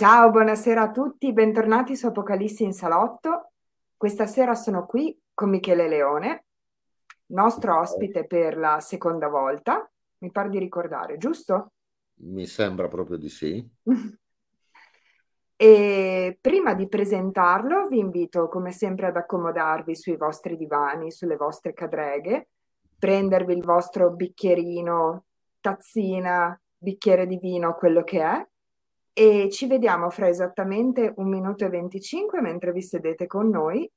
Ciao, buonasera a tutti, bentornati su Apocalissi in Salotto. Questa sera sono qui con Michele Leone, nostro ospite per la seconda volta, mi pare di ricordare, giusto? Mi sembra proprio di sì. E prima di presentarlo vi invito come sempre ad accomodarvi sui vostri divani, sulle vostre cadreghe, prendervi il vostro bicchierino, tazzina, bicchiere di vino, quello che è, e ci vediamo fra esattamente un minuto e 25 mentre vi sedete con noi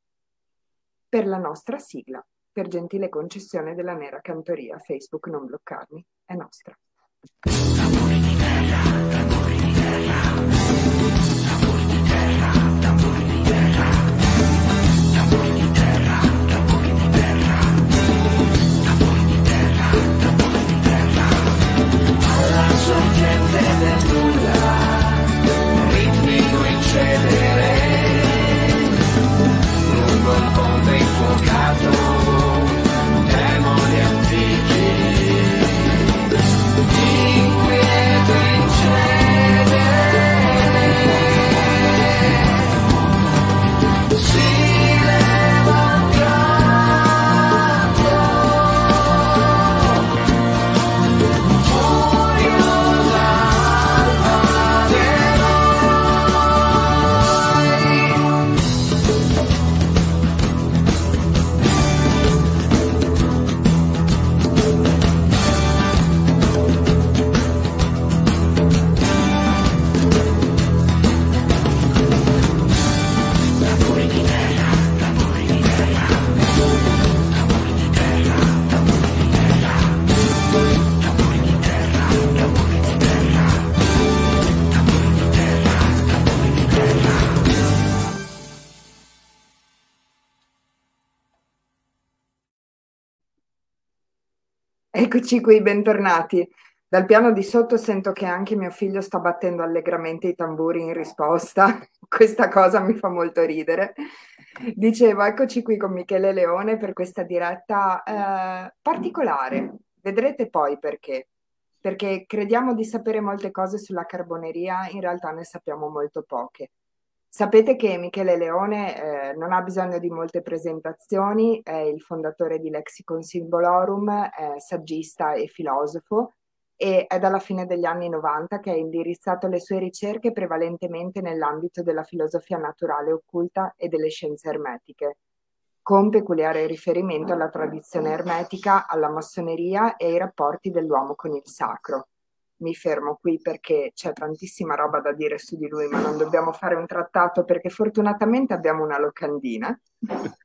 per la nostra sigla, per gentile concessione della Nera Cantoria. Facebook non bloccarmi, è nostra. Di terra. Eccoci qui, bentornati. Dal piano di sotto sento che anche mio figlio sta battendo allegramente i tamburi in risposta. Questa cosa mi fa molto ridere. Dicevo, eccoci qui con Michele Leone per questa diretta eh, particolare. Vedrete poi perché. Perché crediamo di sapere molte cose sulla carboneria, in realtà ne sappiamo molto poche. Sapete che Michele Leone eh, non ha bisogno di molte presentazioni, è il fondatore di Lexicon Symbolorum, saggista e filosofo e è dalla fine degli anni 90 che ha indirizzato le sue ricerche prevalentemente nell'ambito della filosofia naturale occulta e delle scienze ermetiche, con peculiare riferimento alla tradizione ermetica, alla massoneria e ai rapporti dell'uomo con il sacro mi fermo qui perché c'è tantissima roba da dire su di lui, ma non dobbiamo fare un trattato perché fortunatamente abbiamo una locandina.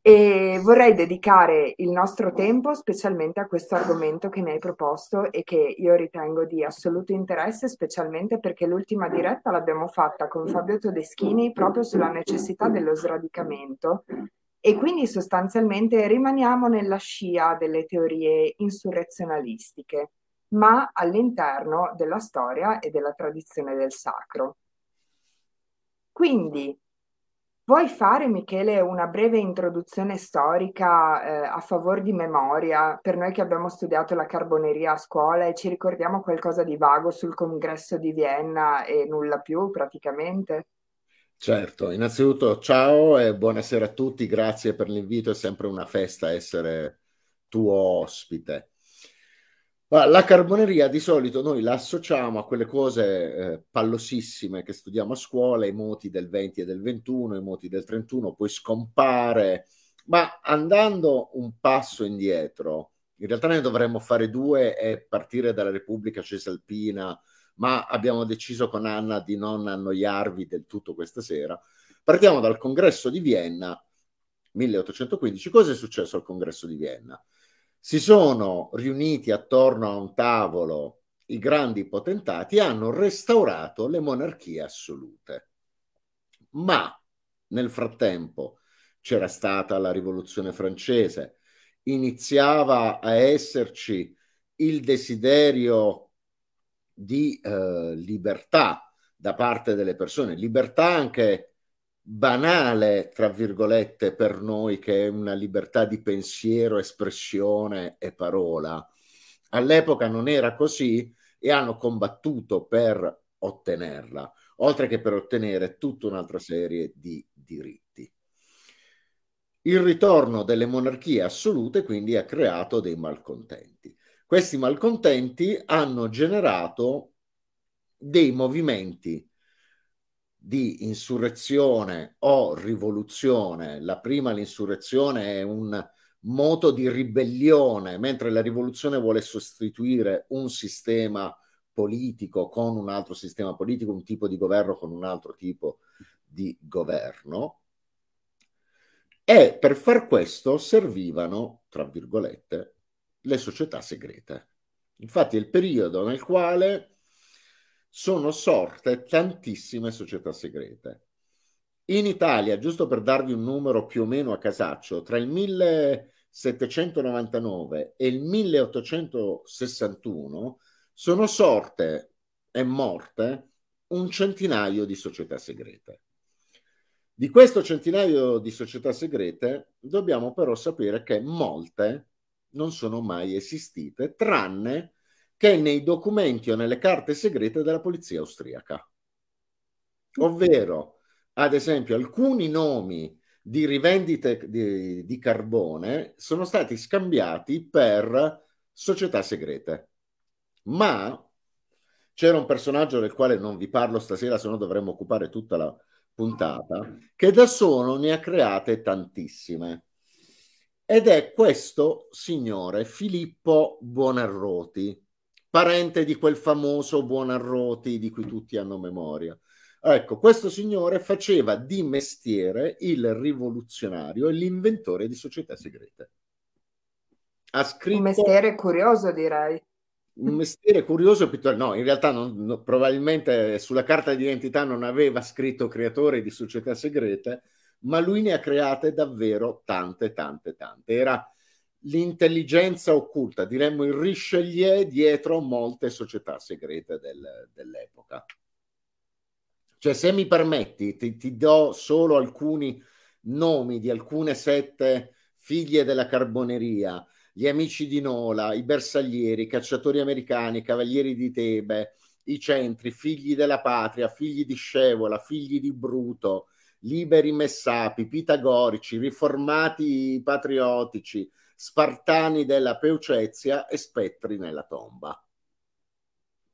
E vorrei dedicare il nostro tempo specialmente a questo argomento che mi hai proposto e che io ritengo di assoluto interesse, specialmente perché l'ultima diretta l'abbiamo fatta con Fabio Todeschini proprio sulla necessità dello sradicamento e quindi sostanzialmente rimaniamo nella scia delle teorie insurrezionalistiche ma all'interno della storia e della tradizione del sacro. Quindi, vuoi fare, Michele, una breve introduzione storica eh, a favore di memoria per noi che abbiamo studiato la carboneria a scuola e ci ricordiamo qualcosa di vago sul congresso di Vienna e nulla più praticamente? Certo, innanzitutto ciao e buonasera a tutti, grazie per l'invito, è sempre una festa essere tuo ospite. La carboneria di solito noi la associamo a quelle cose eh, pallosissime che studiamo a scuola, i moti del 20 e del 21, i moti del 31, poi scompare, ma andando un passo indietro, in realtà ne dovremmo fare due e partire dalla Repubblica Cesalpina, ma abbiamo deciso con Anna di non annoiarvi del tutto questa sera. Partiamo dal congresso di Vienna 1815. Cosa è successo al congresso di Vienna? Si sono riuniti attorno a un tavolo. I grandi potentati e hanno restaurato le monarchie assolute. Ma nel frattempo c'era stata la rivoluzione francese, iniziava a esserci il desiderio di eh, libertà da parte delle persone, libertà anche banale, tra virgolette, per noi che è una libertà di pensiero, espressione e parola. All'epoca non era così e hanno combattuto per ottenerla, oltre che per ottenere tutta un'altra serie di diritti. Il ritorno delle monarchie assolute quindi ha creato dei malcontenti. Questi malcontenti hanno generato dei movimenti di insurrezione o rivoluzione. La prima, l'insurrezione, è un moto di ribellione, mentre la rivoluzione vuole sostituire un sistema politico con un altro sistema politico, un tipo di governo con un altro tipo di governo. E per far questo servivano, tra virgolette, le società segrete. Infatti è il periodo nel quale sono sorte tantissime società segrete. In Italia, giusto per darvi un numero più o meno a casaccio, tra il 1799 e il 1861 sono sorte e morte un centinaio di società segrete. Di questo centinaio di società segrete dobbiamo però sapere che molte non sono mai esistite, tranne che nei documenti o nelle carte segrete della polizia austriaca. Ovvero, ad esempio, alcuni nomi di rivendite di, di carbone sono stati scambiati per società segrete. Ma c'era un personaggio del quale non vi parlo stasera, se no dovremmo occupare tutta la puntata, che da solo ne ha create tantissime. Ed è questo signore Filippo Buonarroti, parente di quel famoso Buonarroti di cui tutti hanno memoria. Ecco, questo signore faceva di mestiere il rivoluzionario e l'inventore di società segrete. Ha scritto... Un mestiere curioso, direi. Un mestiere curioso, no, in realtà non, no, probabilmente sulla carta d'identità non aveva scritto creatore di società segrete, ma lui ne ha create davvero tante, tante, tante. Era l'intelligenza occulta, diremmo il Richelieu dietro molte società segrete del, dell'epoca. Cioè, se mi permetti, ti, ti, do solo alcuni nomi di alcune sette figlie della carboneria, gli amici di Nola, i bersaglieri, i cacciatori americani, i cavalieri di Tebe, i centri, figli della patria, figli di Scevola, figli di Bruto, liberi messapi, pitagorici, riformati patriottici, spartani della Peucezia e spettri nella tomba.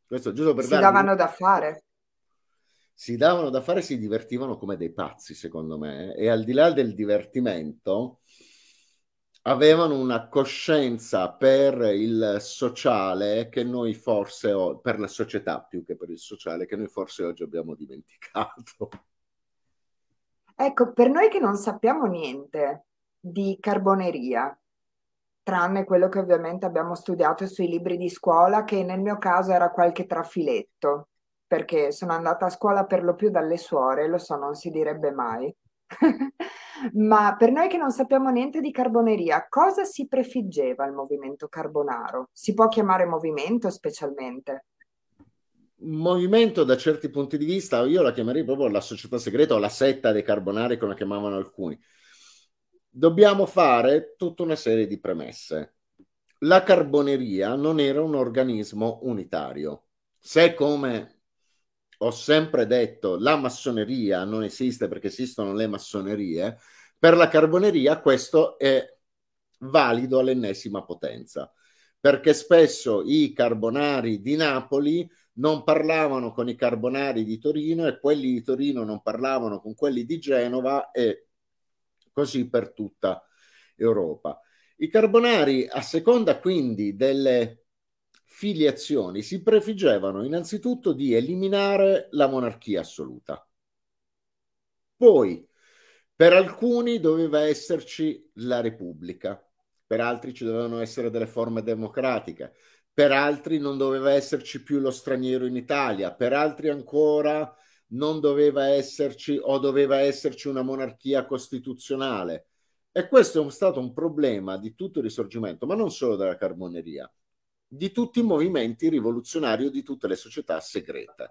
Questo giusto per si darvi... davano da fare. Si davano da fare, si divertivano come dei pazzi, secondo me, e al di là del divertimento avevano una coscienza per il sociale che noi forse, per la società più che per il sociale, che noi forse oggi abbiamo dimenticato. Ecco, per noi che non sappiamo niente di carboneria, tranne quello che ovviamente abbiamo studiato sui libri di scuola, che nel mio caso era qualche trafiletto, perché sono andata a scuola per lo più dalle suore, lo so, non si direbbe mai. Ma per noi che non sappiamo niente di carboneria, cosa si prefiggeva il movimento carbonaro? Si può chiamare movimento specialmente? movimento da certi punti di vista, io la chiamerei proprio la società segreta o la setta dei carbonari, come la chiamavano alcuni dobbiamo fare tutta una serie di premesse. La carboneria non era un organismo unitario. Se come ho sempre detto la massoneria non esiste perché esistono le massonerie, per la carboneria questo è valido all'ennesima potenza, perché spesso i carbonari di Napoli non parlavano con i carbonari di Torino e quelli di Torino non parlavano con quelli di Genova e così per tutta Europa. I carbonari, a seconda quindi delle filiazioni, si prefiggevano innanzitutto di eliminare la monarchia assoluta. Poi, per alcuni doveva esserci la Repubblica, per altri ci dovevano essere delle forme democratiche, per altri non doveva esserci più lo straniero in Italia, per altri ancora non doveva esserci o doveva esserci una monarchia costituzionale. E questo è stato un problema di tutto il risorgimento, ma non solo della carboneria, di tutti i movimenti rivoluzionari di tutte le società segrete.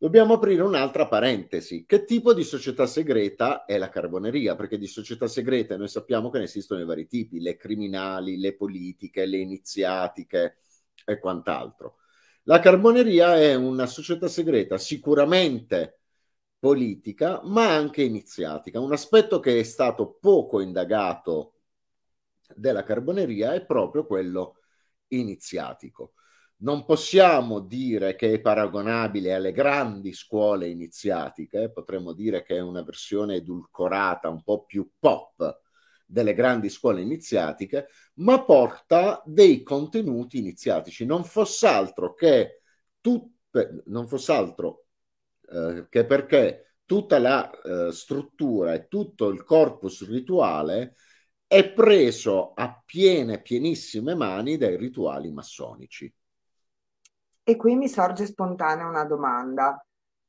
Dobbiamo aprire un'altra parentesi. Che tipo di società segreta è la carboneria? Perché di società segrete noi sappiamo che ne esistono i vari tipi, le criminali, le politiche, le iniziatiche e quant'altro. La carboneria è una società segreta sicuramente politica, ma anche iniziatica. Un aspetto che è stato poco indagato della carboneria è proprio quello iniziatico. Non possiamo dire che è paragonabile alle grandi scuole iniziatiche, potremmo dire che è una versione edulcorata, un po' più pop delle grandi scuole iniziatiche, ma porta dei contenuti iniziatici. Non fosse altro che, tu, non fosse altro, eh, che perché tutta la eh, struttura e tutto il corpus rituale è preso a piene, pienissime mani dai rituali massonici. E qui mi sorge spontanea una domanda.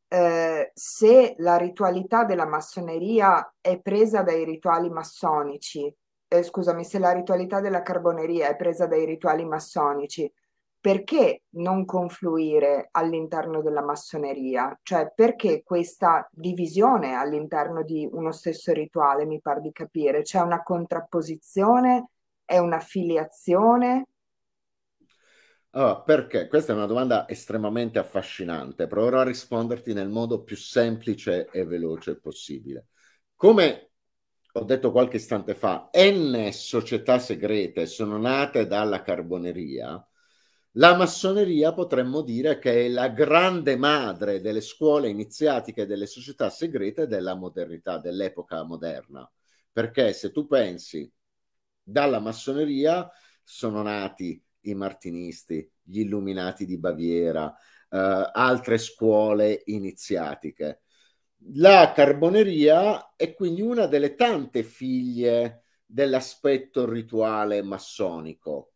Eh, se la ritualità della massoneria è presa dai rituali massonici, eh, scusami, se la ritualità della carboneria è presa dai rituali massonici, perché non confluire all'interno della massoneria? Cioè, perché questa divisione all'interno di uno stesso rituale, mi pare di capire? C'è una contrapposizione? È una filiazione? Allora, perché? Questa è una domanda estremamente affascinante. Proverò a risponderti nel modo più semplice e veloce possibile. Come ho detto qualche istante fa, N società segrete sono nate dalla carboneria. La massoneria potremmo dire che è la grande madre delle scuole iniziatiche delle società segrete della modernità, dell'epoca moderna. Perché se tu pensi, dalla massoneria sono nati i martinisti, gli illuminati di Baviera, eh, altre scuole iniziatiche. La carboneria è quindi una delle tante figlie dell'aspetto rituale massonico,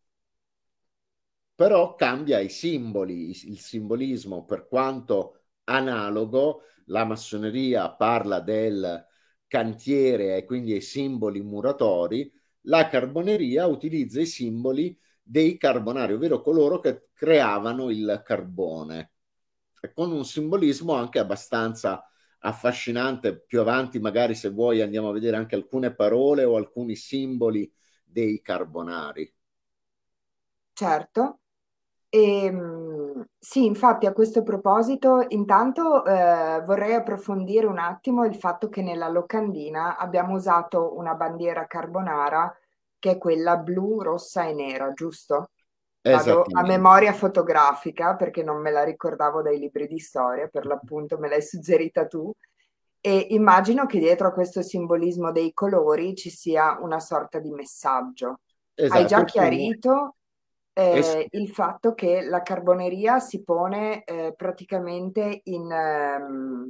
però cambia i simboli, il simbolismo per quanto analogo, la massoneria parla del cantiere e quindi ai simboli muratori, la carboneria utilizza i simboli dei carbonari, ovvero coloro che creavano il carbone, con un simbolismo anche abbastanza affascinante. Più avanti, magari se vuoi, andiamo a vedere anche alcune parole o alcuni simboli dei carbonari. Certo. E, ehm, sì, infatti a questo proposito, intanto eh, vorrei approfondire un attimo il fatto che nella locandina abbiamo usato una bandiera carbonara che è quella blu, rossa e nera, giusto? Vado a memoria fotografica perché non me la ricordavo dai libri di storia, per l'appunto me l'hai suggerita tu. E immagino che dietro a questo simbolismo dei colori ci sia una sorta di messaggio. Esatto. Hai già chiarito eh, es- il fatto che la carboneria si pone eh, praticamente in, um,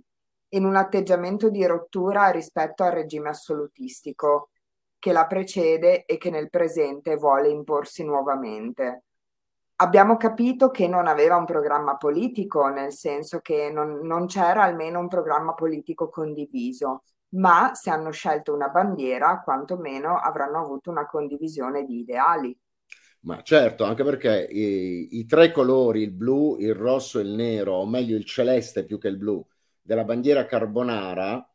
in un atteggiamento di rottura rispetto al regime assolutistico che la precede e che nel presente vuole imporsi nuovamente. Abbiamo capito che non aveva un programma politico, nel senso che non, non c'era almeno un programma politico condiviso, ma se hanno scelto una bandiera, quantomeno avranno avuto una condivisione di ideali. Ma certo, anche perché i, i, tre colori, il blu, il rosso e il nero, o meglio il celeste più che il blu, della bandiera carbonara,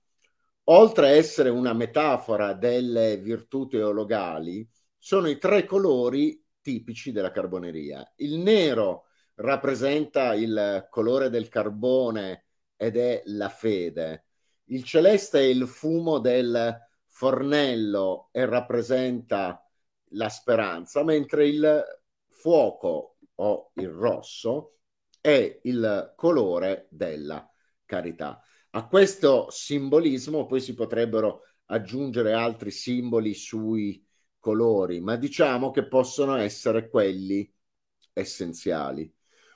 oltre a essere una metafora delle virtù teologali, sono i tre colori tipici della carboneria. Il nero rappresenta il colore del carbone ed è la fede. Il celeste è il fumo del fornello e rappresenta la speranza, mentre il fuoco o il rosso è il colore della carità. A questo simbolismo poi si potrebbero aggiungere altri simboli sui colori, ma diciamo che possono essere quelli essenziali.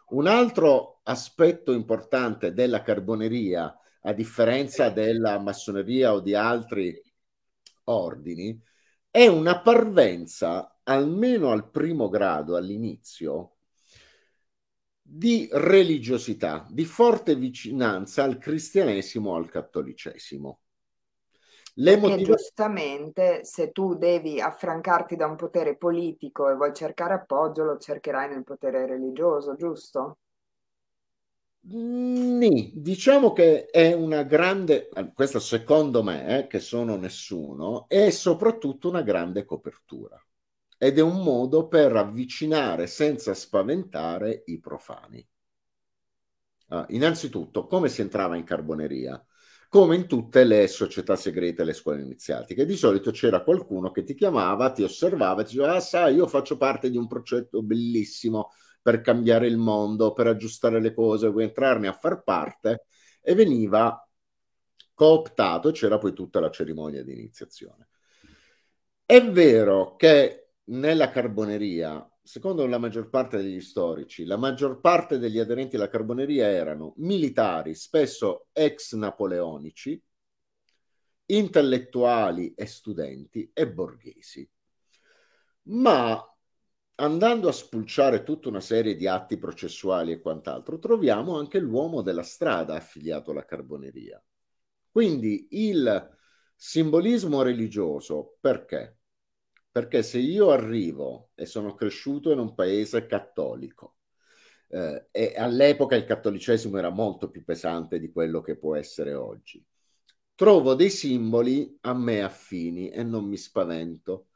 Un altro aspetto importante della carboneria, a differenza della massoneria o di altri ordini, è una parvenza, almeno al primo grado, all'inizio, di religiosità, di forte vicinanza al cristianesimo o al cattolicesimo. Le motiva- giustamente se tu devi affrancarti da un potere politico e vuoi cercare appoggio, lo cercherai nel potere religioso, giusto? Nì, diciamo che è una grande, questo secondo me, eh, che sono nessuno, è soprattutto una grande copertura ed è un modo per avvicinare senza spaventare i profani. Uh, innanzitutto, come si entrava in carboneria? Come in tutte le società segrete, le scuole iniziatiche. Di solito c'era qualcuno che ti chiamava, ti osservava e ti diceva, ah sai, io faccio parte di un progetto bellissimo per cambiare il mondo, per aggiustare le cose, vuoi entrarne a far parte? E veniva cooptato, c'era poi tutta la cerimonia di iniziazione. È vero che nella carboneria, secondo la maggior parte degli storici, la maggior parte degli aderenti alla carboneria erano militari, spesso ex napoleonici, intellettuali e studenti e borghesi. Ma andando a spulciare tutta una serie di atti processuali e quant'altro, troviamo anche l'uomo della strada affiliato alla carboneria. Quindi il simbolismo religioso, perché? Perché se io arrivo e sono cresciuto in un paese cattolico, eh, e all'epoca il cattolicesimo era molto più pesante di quello che può essere oggi, trovo dei simboli a me affini e non mi spavento.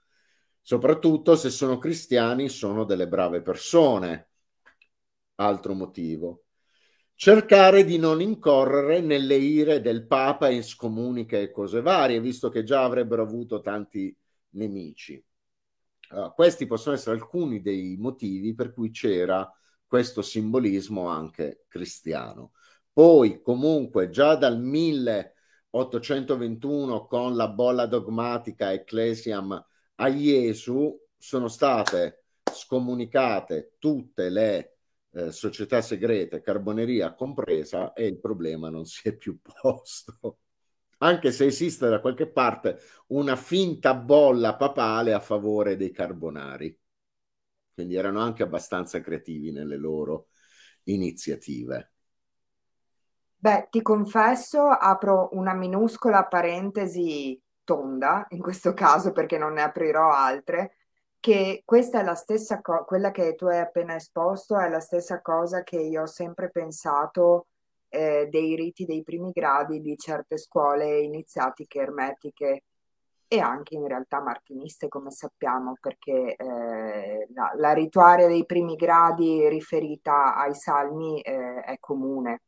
Soprattutto se sono cristiani, sono delle brave persone. Altro motivo cercare di non incorrere nelle ire del Papa in scomuniche e cose varie, visto che già avrebbero avuto tanti nemici. Uh, questi possono essere alcuni dei motivi per cui c'era questo simbolismo anche cristiano. Poi, comunque, già dal 1821, con la bolla dogmatica Ecclesiam a Gesù, sono state scomunicate tutte le eh, società segrete, carboneria compresa, e il problema non si è più posto. Anche se esiste da qualche parte una finta bolla papale a favore dei carbonari. Quindi erano anche abbastanza creativi nelle loro iniziative. Beh, ti confesso, apro una minuscola parentesi tonda, in questo caso perché non ne aprirò altre, che questa è la stessa cosa, quella che tu hai appena esposto è la stessa cosa che io ho sempre pensato eh, dei riti dei primi gradi di certe scuole iniziatiche ermetiche e anche in realtà martiniste, come sappiamo, perché eh, la, la, rituaria dei primi gradi riferita ai salmi eh, è comune.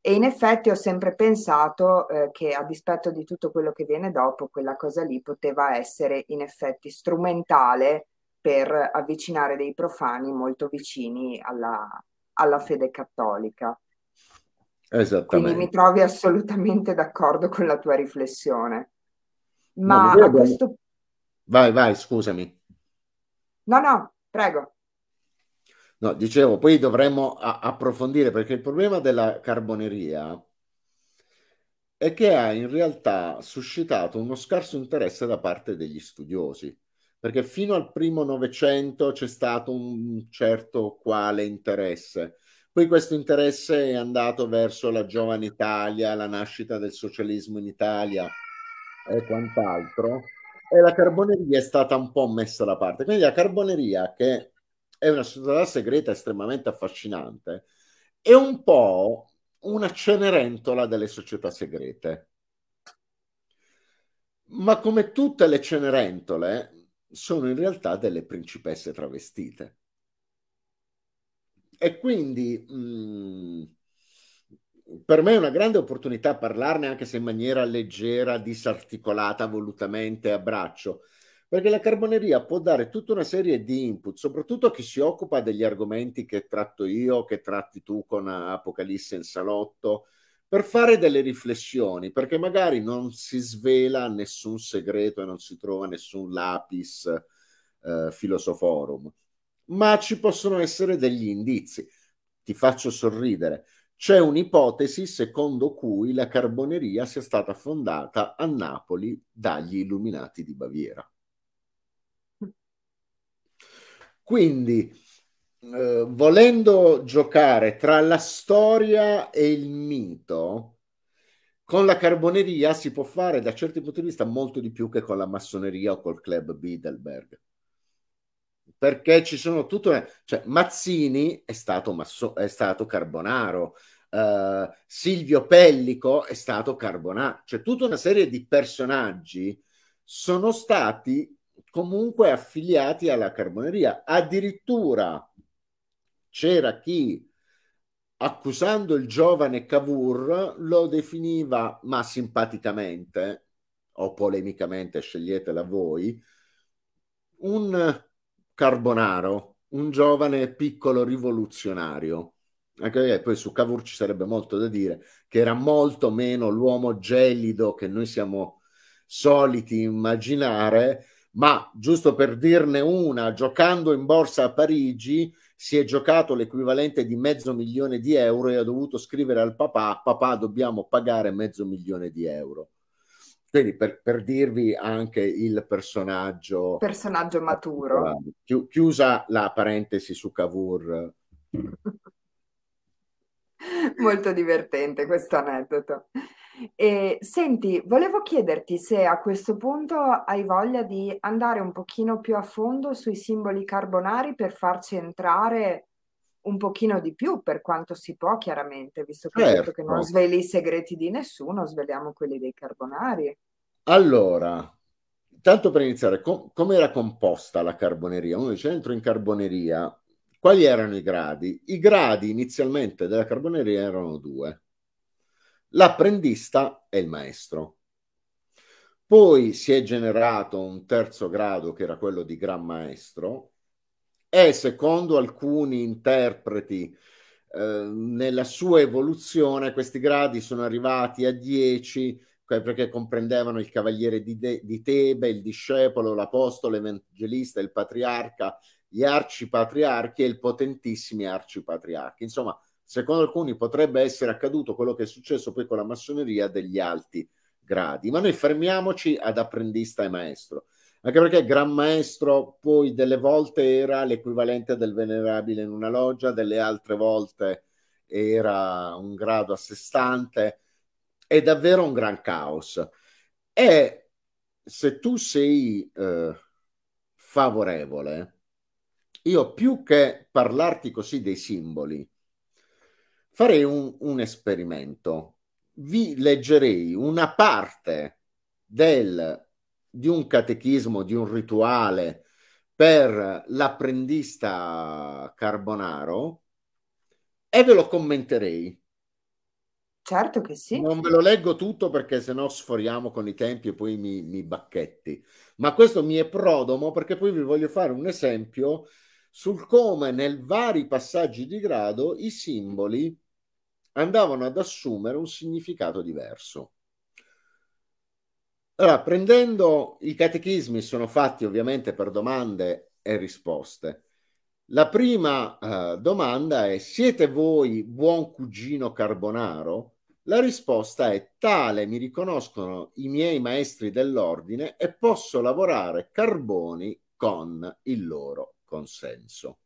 E in effetti ho sempre pensato eh, che a dispetto di tutto quello che viene dopo, quella cosa lì poteva essere in effetti strumentale per avvicinare dei profani molto vicini alla, alla fede cattolica. Esattamente. Quindi mi trovi assolutamente d'accordo con la tua riflessione. Ma no, a questo... Vai, vai, scusami. No, no, prego. No, dicevo, poi dovremmo a- approfondire perché il problema della carboneria è che ha in realtà suscitato uno scarso interesse da parte degli studiosi, perché fino al primo Novecento c'è stato un certo quale interesse. Poi questo interesse è andato verso la giovane Italia, la nascita del socialismo in Italia e quant'altro, e la carboneria è stata un po' messa da parte. Quindi la carboneria, che è una società segreta estremamente affascinante, è un po' una cenerentola delle società segrete. Ma come tutte le cenerentole, sono in realtà delle principesse travestite. E quindi mh, mm, per me è una grande opportunità parlarne anche se in maniera leggera, disarticolata, volutamente a braccio, perché la carboneria può dare tutta una serie di input, soprattutto a chi si occupa degli argomenti che tratto io, che tratti tu con Apocalisse in salotto, per fare delle riflessioni, perché magari non si svela nessun segreto e non si trova nessun lapis eh, filosoforum, ma ci possono essere degli indizi. Ti faccio sorridere. C'è un'ipotesi secondo cui la carboneria sia stata fondata a Napoli dagli illuminati di Baviera. Quindi, eh, volendo giocare tra la storia e il mito, con la carboneria si può fare da certi punti di vista molto di più che con la massoneria o col club Bidelberg. Perché ci sono tutte, cioè Mazzini è stato, masso, è stato Carbonaro, uh, Silvio Pellico è stato Carbonaro, cioè tutta una serie di personaggi sono stati comunque affiliati alla carboneria. Addirittura c'era chi accusando il giovane Cavour, lo definiva, ma simpaticamente o polemicamente, sceglietela voi, un carbonaro, un giovane piccolo rivoluzionario. Anche perché poi su Cavour ci sarebbe molto da dire, che era molto meno l'uomo gelido che noi siamo soliti immaginare, ma giusto per dirne una, giocando in borsa a Parigi si è giocato l'equivalente di mezzo milione di euro e ha dovuto scrivere al papà, papà dobbiamo pagare mezzo milione di euro. Quindi per, per dirvi anche il personaggio... Personaggio maturo. chiusa la parentesi su Cavour. Molto divertente questo aneddoto. E, senti, volevo chiederti se a questo punto hai voglia di andare un pochino più a fondo sui simboli carbonari per farci entrare un pochino di più per quanto si può, chiaramente, visto che certo. che non certo. sveli i segreti di nessuno, sveliamo quelli dei carbonari. Allora, tanto per iniziare, com- come era composta la carboneria? Uno dice, entro in carboneria, quali erano i gradi? I gradi inizialmente della carboneria erano due l'apprendista e il maestro. Poi si è generato un terzo grado che era quello di gran maestro e secondo alcuni interpreti eh, nella sua evoluzione questi gradi sono arrivati a 10 perché comprendevano il cavaliere di, De- di Tebe, il discepolo, l'apostolo, l'evangelista, il patriarca, gli arcipatriarchi e il potentissimi arcipatriarchi. Insomma, secondo alcuni potrebbe essere accaduto quello che è successo poi con la massoneria degli alti gradi. Ma noi fermiamoci ad apprendista e maestro, anche perché Gran Maestro poi delle volte era l'equivalente del venerabile in una loggia, delle altre volte era un grado a sé stante, è davvero un gran caos. E se tu sei eh, favorevole, io più che parlarti così dei simboli, farei un, un esperimento. Vi leggerei una parte del, di un catechismo, di un rituale per l'apprendista Carbonaro e ve lo commenterei. Certo che sì. Non ve lo leggo tutto perché sennò sforiamo con i tempi e poi mi, mi bacchetti. Ma questo mi è prodomo perché poi vi voglio fare un esempio sul come nel vari passaggi di grado i simboli andavano ad assumere un significato diverso. Allora, prendendo i catechismi sono fatti ovviamente per domande e risposte. La prima uh, domanda è: siete voi buon cugino Carbonaro? La risposta è tale mi riconoscono i miei maestri dell'ordine e posso lavorare carboni con il loro consenso.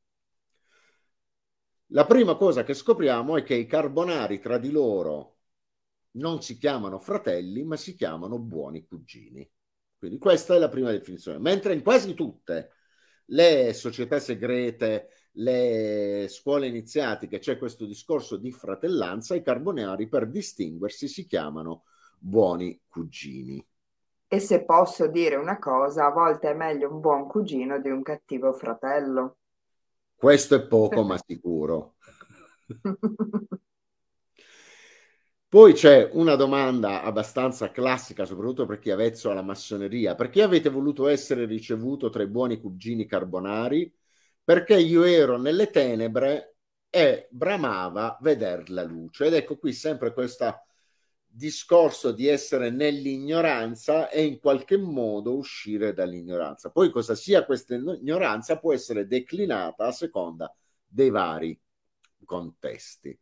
La prima cosa che scopriamo è che i carbonari tra di loro non si chiamano fratelli, ma si chiamano buoni cugini. Quindi questa è la prima definizione. Mentre in quasi tutte le società segrete, le scuole iniziatiche, c'è questo discorso di fratellanza, i carbonari per distinguersi si chiamano buoni cugini. E se posso dire una cosa, a volte è meglio un buon cugino di un cattivo fratello. Questo è poco ma sicuro. Poi c'è una domanda abbastanza classica, soprattutto per chi ha vezzo alla massoneria. Perché avete voluto essere ricevuto tra i buoni cugini carbonari? Perché io ero nelle tenebre e bramava veder la luce. Ed ecco qui sempre questa discorso di essere nell'ignoranza e in qualche modo uscire dall'ignoranza. Poi cosa sia questa ignoranza può essere declinata a seconda dei vari contesti.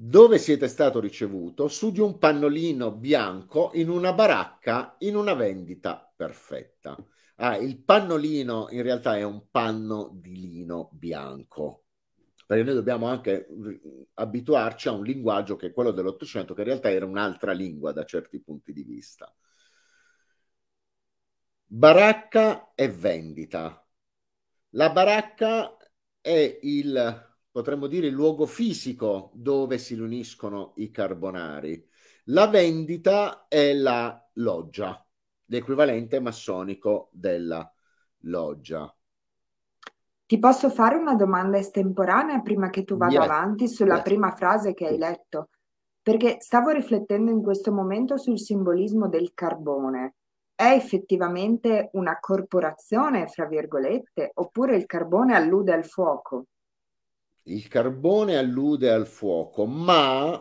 Dove siete stato ricevuto? Su di un pannolino bianco in una baracca in una vendita perfetta. Ah, il pannolino in realtà è un panno di lino bianco perché noi dobbiamo anche abituarci a un linguaggio che è quello dell'Ottocento, che in realtà era un'altra lingua da certi punti di vista. Baracca e vendita. La baracca è il, potremmo dire, il luogo fisico dove si riuniscono i carbonari. La vendita è la loggia, l'equivalente massonico della loggia. Ti posso fare una domanda estemporanea prima che tu vada yes. avanti sulla yes. prima frase che hai letto? Perché stavo riflettendo in questo momento sul simbolismo del carbone. È effettivamente una corporazione, fra virgolette, oppure il carbone allude al fuoco? Il carbone allude al fuoco, ma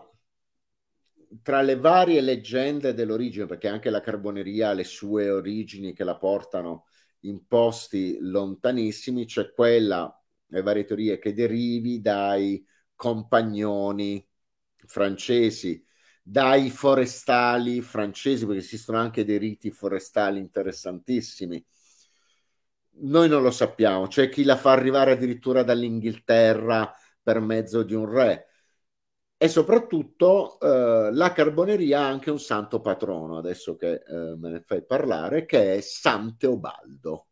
tra le varie leggende dell'origine, perché anche la carboneria ha le sue origini che la portano in posti lontanissimi, c'è quella, le varie teorie, che derivi dai compagnoni francesi, dai forestali francesi, perché esistono anche dei riti forestali interessantissimi. Noi non lo sappiamo, c'è chi la fa arrivare addirittura dall'Inghilterra per mezzo di un re e soprattutto eh, la carboneria ha anche un santo patrono, adesso che eh, me ne fai parlare, che è Sant'Eobaldo,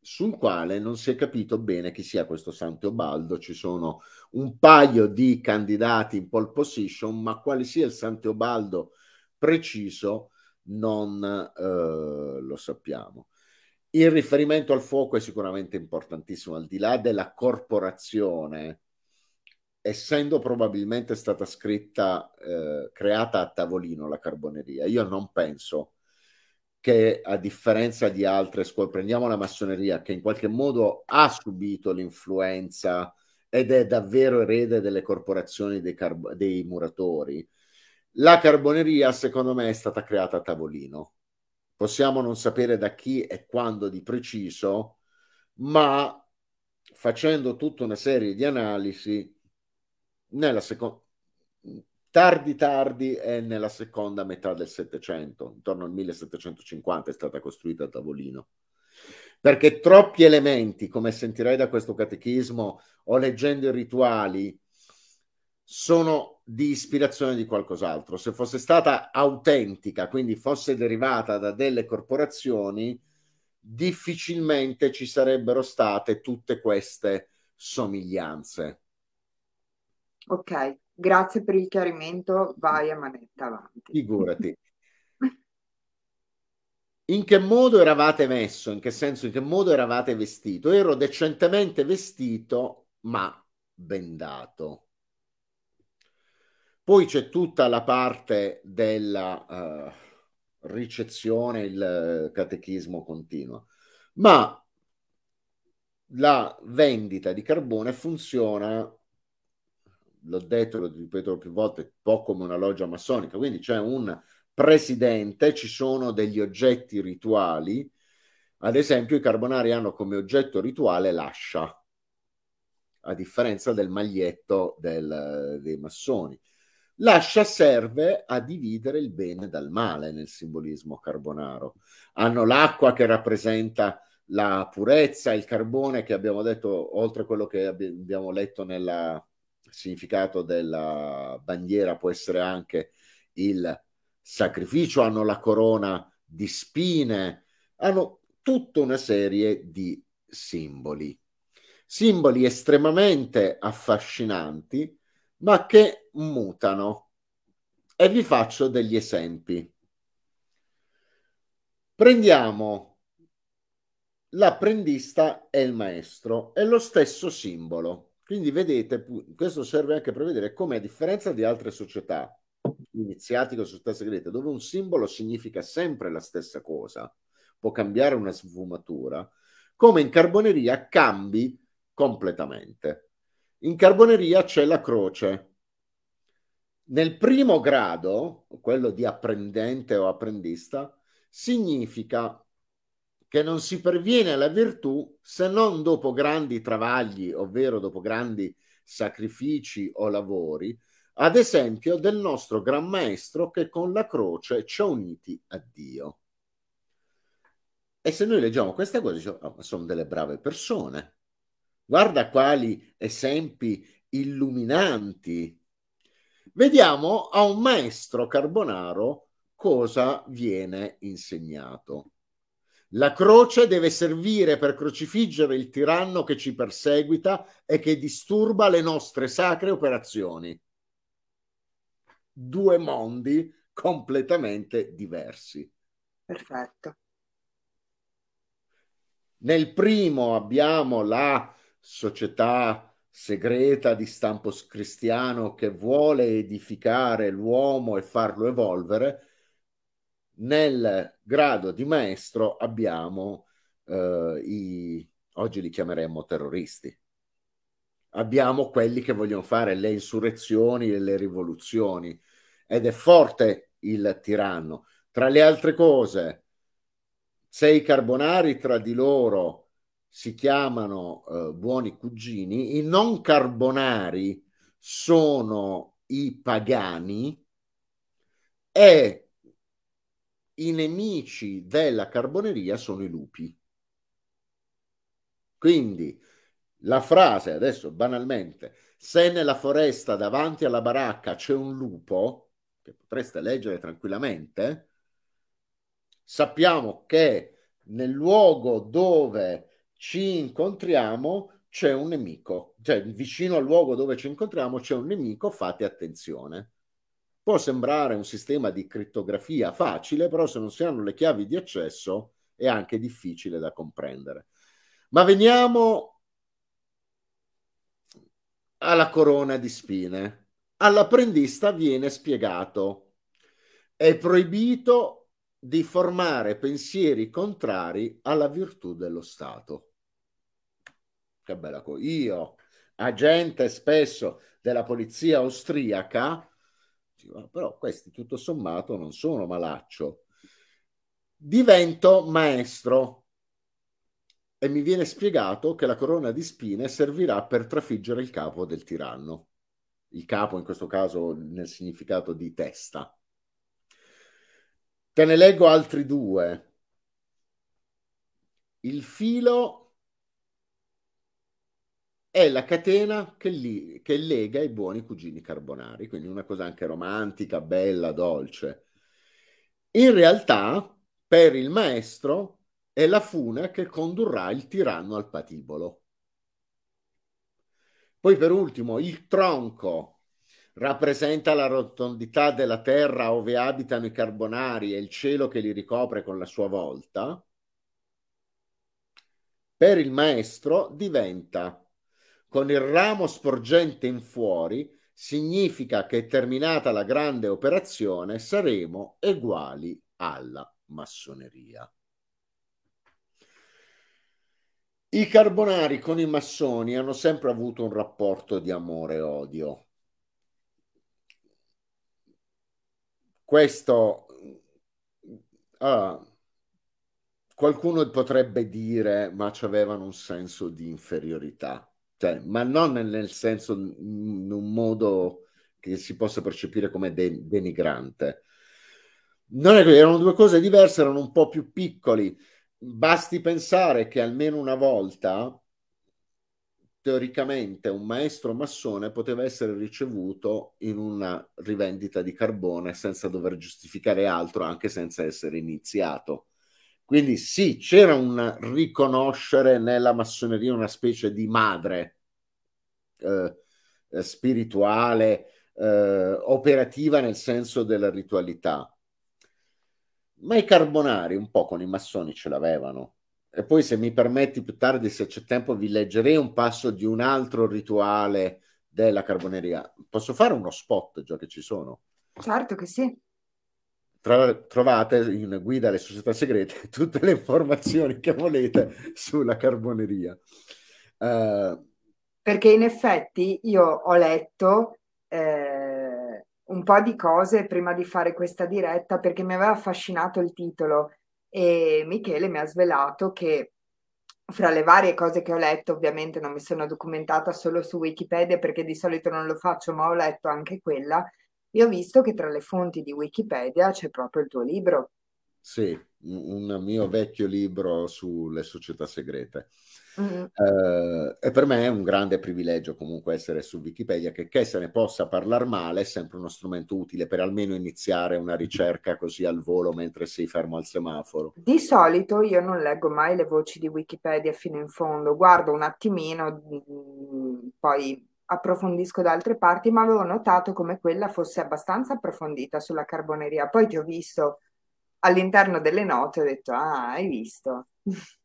sul quale non si è capito bene chi sia questo Sant'Eobaldo. Ci sono un paio di candidati in pole position, ma quale sia il Sant'Eobaldo preciso non eh, lo sappiamo. Il riferimento al fuoco è sicuramente importantissimo, al di là della corporazione essendo probabilmente stata scritta, eh, creata a tavolino la carboneria, io non penso che a differenza di altre scuole, prendiamo la massoneria che in qualche modo ha subito l'influenza ed è davvero erede delle corporazioni dei, carb- dei muratori, la carboneria secondo me è stata creata a tavolino. Possiamo non sapere da chi e quando di preciso, ma facendo tutta una serie di analisi nella seconda tardi tardi è nella seconda metà del Settecento, intorno al 1750 è stata costruita a tavolino. Perché troppi elementi, come sentirei da questo catechismo o leggendo i rituali, sono di ispirazione di qualcos'altro. Se fosse stata autentica, quindi fosse derivata da delle corporazioni, difficilmente ci sarebbero state tutte queste somiglianze. Ok, grazie per il chiarimento, vai a manetta avanti. Figurati. In che modo eravate messo? In che senso, in che modo eravate vestito? Ero decentemente vestito, ma bendato. Poi c'è tutta la parte della uh, ricezione, il catechismo continuo. Ma la vendita di carbone funziona l'ho detto, lo ripeto più volte, un po' come una loggia massonica, quindi c'è un presidente, ci sono degli oggetti rituali, ad esempio i carbonari hanno come oggetto rituale l'ascia, a differenza del maglietto del, dei massoni. L'ascia serve a dividere il bene dal male nel simbolismo carbonaro. Hanno l'acqua che rappresenta la purezza, il carbone che abbiamo detto, oltre a quello che abbiamo letto nella significato della bandiera può essere anche il sacrificio, hanno la corona di spine, hanno tutta una serie di simboli. Simboli estremamente affascinanti, ma che mutano. E vi faccio degli esempi. Prendiamo l'apprendista e il maestro, è lo stesso simbolo. Quindi vedete, questo serve anche per vedere come a differenza di altre società iniziatiche o società segrete, dove un simbolo significa sempre la stessa cosa, può cambiare una sfumatura, come in carboneria cambi completamente. In carboneria c'è la croce. Nel primo grado, quello di apprendente o apprendista, significa che non si perviene alla virtù se non dopo grandi travagli, ovvero dopo grandi sacrifici o lavori, ad esempio del nostro Gran Maestro che con la croce ci ha uniti a Dio. E se noi leggiamo questa cosa, diciamo, oh, sono delle brave persone. Guarda quali esempi illuminanti. Vediamo a un maestro carbonaro cosa viene insegnato. La croce deve servire per crocifiggere il tiranno che ci perseguita e che disturba le nostre sacre operazioni. Due mondi completamente diversi. Perfetto. Nel primo abbiamo la società segreta di stampo cristiano che vuole edificare l'uomo e farlo evolvere. Nel grado di maestro abbiamo eh, i, oggi li chiameremmo terroristi. Abbiamo quelli che vogliono fare le insurrezioni e le rivoluzioni ed è forte il tiranno. Tra le altre cose, se i carbonari tra di loro si chiamano eh, buoni cugini, i non carbonari sono i pagani e i nemici della carboneria sono i lupi. Quindi la frase, adesso banalmente, se nella foresta davanti alla baracca c'è un lupo, che potreste leggere tranquillamente, sappiamo che nel luogo dove ci incontriamo c'è un nemico, cioè vicino al luogo dove ci incontriamo c'è un nemico, fate attenzione. Può sembrare un sistema di crittografia facile, però se non si hanno le chiavi di accesso è anche difficile da comprendere. Ma veniamo alla corona di spine. All'apprendista viene spiegato, è proibito di formare pensieri contrari alla virtù dello Stato. Che bella cosa. Io, agente spesso della polizia austriaca, però questi tutto sommato non sono malaccio. Divento maestro e mi viene spiegato che la corona di spine servirà per trafiggere il capo del tiranno. Il capo in questo caso nel significato di testa. Te ne leggo altri due. Il filo è la catena che, li, che lega i buoni cugini carbonari, quindi una cosa anche romantica, bella, dolce. In realtà, per il maestro, è la fune che condurrà il tiranno al patibolo. Poi per ultimo, il tronco rappresenta la rotondità della terra dove abitano i carbonari e il cielo che li ricopre con la sua volta, per il maestro diventa con il ramo sporgente in fuori, significa che terminata la grande operazione saremo uguali alla massoneria. I carbonari con i massoni hanno sempre avuto un rapporto di amore e odio questo uh, qualcuno potrebbe dire ma avevano un senso di inferiorità cioè, ma non nel, senso in un modo che si possa percepire come de- denigrante non è che erano due cose diverse erano un po' più piccoli basti pensare che almeno una volta teoricamente un maestro massone poteva essere ricevuto in una rivendita di carbone senza dover giustificare altro, anche senza essere iniziato. Quindi sì, c'era un riconoscere nella massoneria una specie di madre eh, eh spirituale, eh, operativa nel senso della ritualità. Ma i carbonari un po' con i massoni ce l'avevano e poi, se mi permetti, più tardi, se c'è tempo, vi leggerei un passo di un altro rituale della carboneria. Posso fare uno spot, già che ci sono? Certo che sì. Trovate in guida alle società segrete tutte le informazioni che volete sulla carboneria. Uh, Perché in effetti io ho letto eh, un po' di cose prima di fare questa diretta perché mi aveva affascinato il titolo e Michele mi ha svelato che fra le varie cose che ho letto, ovviamente non mi sono documentata solo su Wikipedia perché di solito non lo faccio, ma ho letto anche quella, e ho visto che tra le fonti di Wikipedia c'è proprio il tuo libro. Sì, un mio vecchio libro sulle società segrete. Mm-hmm. Uh, e per me è un grande privilegio comunque essere su Wikipedia, che, che se ne possa parlare male è sempre uno strumento utile per almeno iniziare una ricerca così al volo mentre sei fermo al semaforo. Di solito io non leggo mai le voci di Wikipedia fino in fondo, guardo un attimino, mm, poi approfondisco da altre parti, ma avevo notato come quella fosse abbastanza approfondita sulla carboneria. Poi ti ho visto all'interno delle note ho detto, ah, hai visto.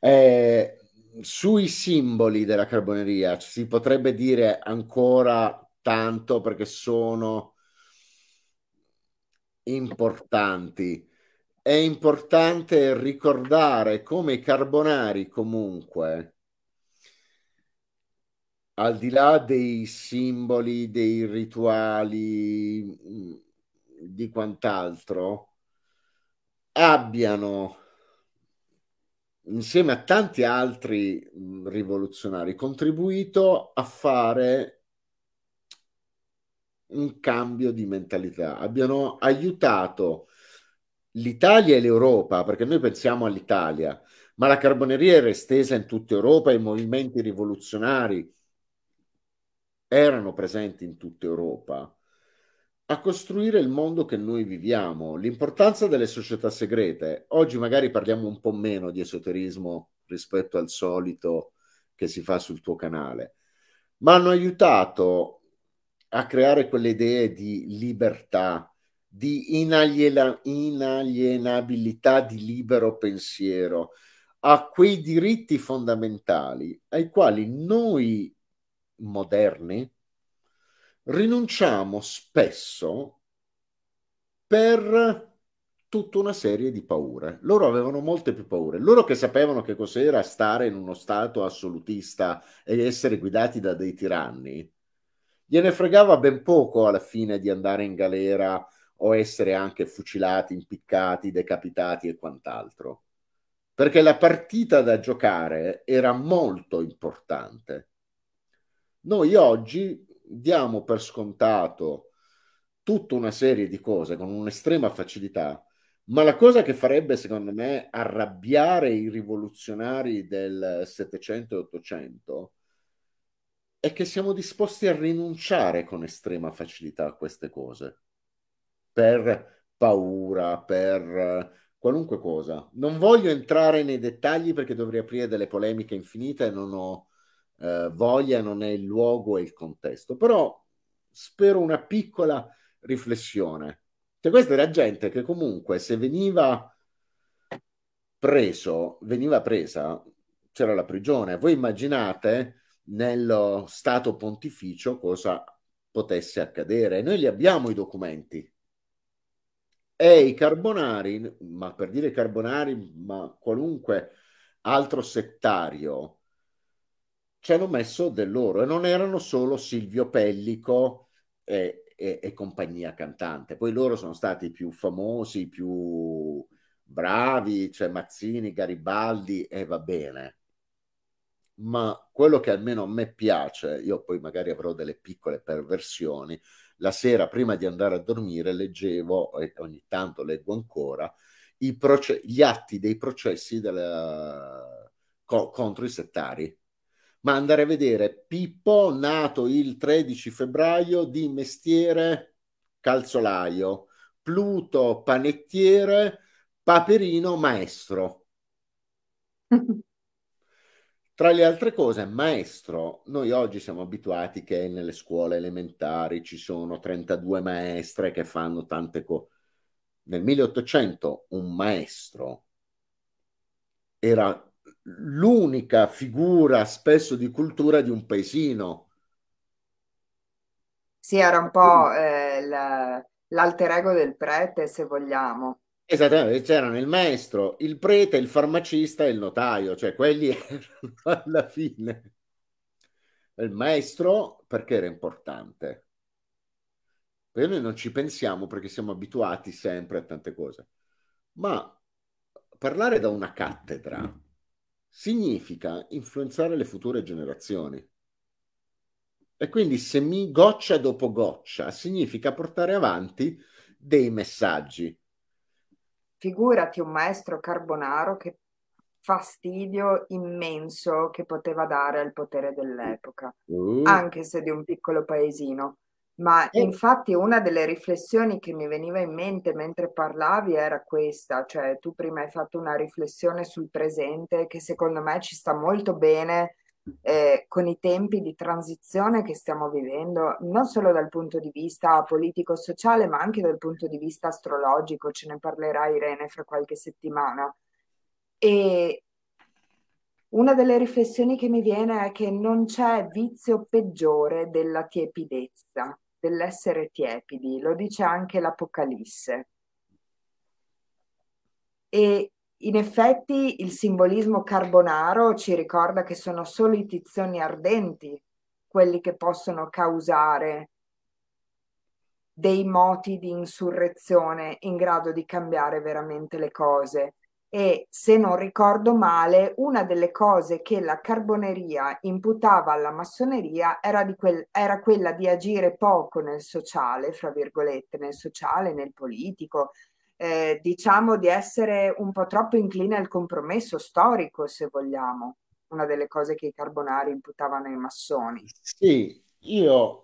Eh, sui simboli della carboneria si potrebbe dire ancora tanto perché sono importanti. È importante ricordare come i carbonari comunque, al di là dei simboli, dei rituali, mm, di quant'altro, abbiano insieme a tanti altri mm, rivoluzionari contribuito a fare un cambio di mentalità, abbiano aiutato l'Italia e l'Europa, perché noi pensiamo all'Italia, ma la carboneria era estesa in tutta Europa i movimenti rivoluzionari erano presenti in tutta Europa a costruire il mondo che noi viviamo, l'importanza delle società segrete. Oggi magari parliamo un po' meno di esoterismo rispetto al solito che si fa sul tuo canale, ma hanno aiutato a creare quelle idee di libertà, di inaliena- inalienabilità, di libero pensiero, a quei diritti fondamentali ai quali noi moderni rinunciamo spesso per tutta una serie di paure. Loro avevano molte più paure. Loro che sapevano che cos'era stare in uno stato assolutista e essere guidati da dei tiranni, gliene fregava ben poco alla fine di andare in galera o essere anche fucilati, impiccati, decapitati e quant'altro. Perché la partita da giocare era molto importante. Noi oggi diamo per scontato tutta una serie di cose con un'estrema facilità, ma la cosa che farebbe, secondo me, arrabbiare i rivoluzionari del 700 e 800 è che siamo disposti a rinunciare con estrema facilità a queste cose per paura, per qualunque cosa. Non voglio entrare nei dettagli perché dovrei aprire delle polemiche infinite e non ho eh, voglia, non è il luogo e il contesto, però spero una piccola riflessione. Cioè, questa era gente che comunque se veniva preso, veniva presa, c'era la prigione. Voi immaginate nello Stato pontificio cosa potesse accadere. Noi li abbiamo i documenti. E i carbonari, ma per dire carbonari, ma qualunque altro settario, ci hanno messo del loro e non erano solo Silvio Pellico e, e, e compagnia cantante. Poi loro sono stati più famosi, più bravi, cioè Mazzini, Garibaldi e va bene ma quello che almeno a me piace, io poi magari avrò delle piccole perversioni, la sera prima di andare a dormire leggevo, e ogni tanto leggo ancora, proce- gli atti dei processi della, co- contro i settari. Ma andare a vedere Pippo, nato il 13 febbraio, di mestiere calzolaio, Pluto panettiere, Paperino maestro. Tra le altre cose, maestro, noi oggi siamo abituati che nelle scuole elementari ci sono 32 maestre che fanno tante cose. Nel 1800 un maestro era l'unica figura spesso di cultura di un paesino. Sì, era un po' eh, l'alter ego del prete, se vogliamo. Esattamente, c'erano il maestro, il prete, il farmacista e il notaio, cioè quelli erano alla fine. Il maestro perché era importante. Poi noi non ci pensiamo perché siamo abituati sempre a tante cose. Ma parlare da una cattedra significa influenzare le future generazioni. E quindi se mi goccia dopo goccia significa portare avanti dei messaggi figurati un maestro Carbonaro che fastidio immenso che poteva dare al potere dell'epoca, uh. anche se di un piccolo paesino. Ma infatti una delle riflessioni che mi veniva in mente mentre parlavi era questa, cioè tu prima hai fatto una riflessione sul presente che secondo me ci sta molto bene eh, con i tempi di transizione che stiamo vivendo, non solo dal punto di vista politico-sociale, ma anche dal punto di vista astrologico. Ce ne parlerà Irene fra qualche settimana. E una delle riflessioni che mi viene è che non c'è vizio peggiore della tiepidezza, dell'essere tiepidi, lo dice anche l'Apocalisse. E in effetti il simbolismo carbonaro ci ricorda che sono solo i tizioni ardenti quelli che possono causare dei moti di insurrezione in grado di cambiare veramente le cose. E se non ricordo male, una delle cose che la carboneria imputava alla massoneria era, quel, era quella di agire poco nel sociale, fra virgolette, nel sociale, nel politico, eh, diciamo di essere un po' troppo incline al compromesso storico, se vogliamo, una delle cose che i carbonari imputavano ai massoni. Sì, io,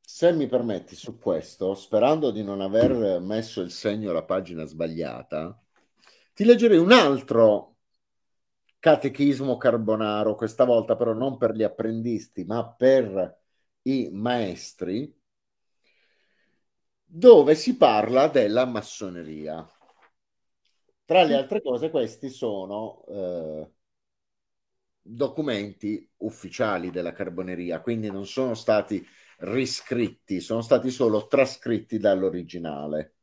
se mi permetti su questo, sperando di non aver messo il segno alla pagina sbagliata, ti leggerei un altro catechismo carbonaro, questa volta però non per gli apprendisti, ma per i maestri, dove si parla della massoneria. Tra le altre cose, questi sono eh, documenti ufficiali della carboneria, quindi non sono stati riscritti, sono stati solo trascritti dall'originale.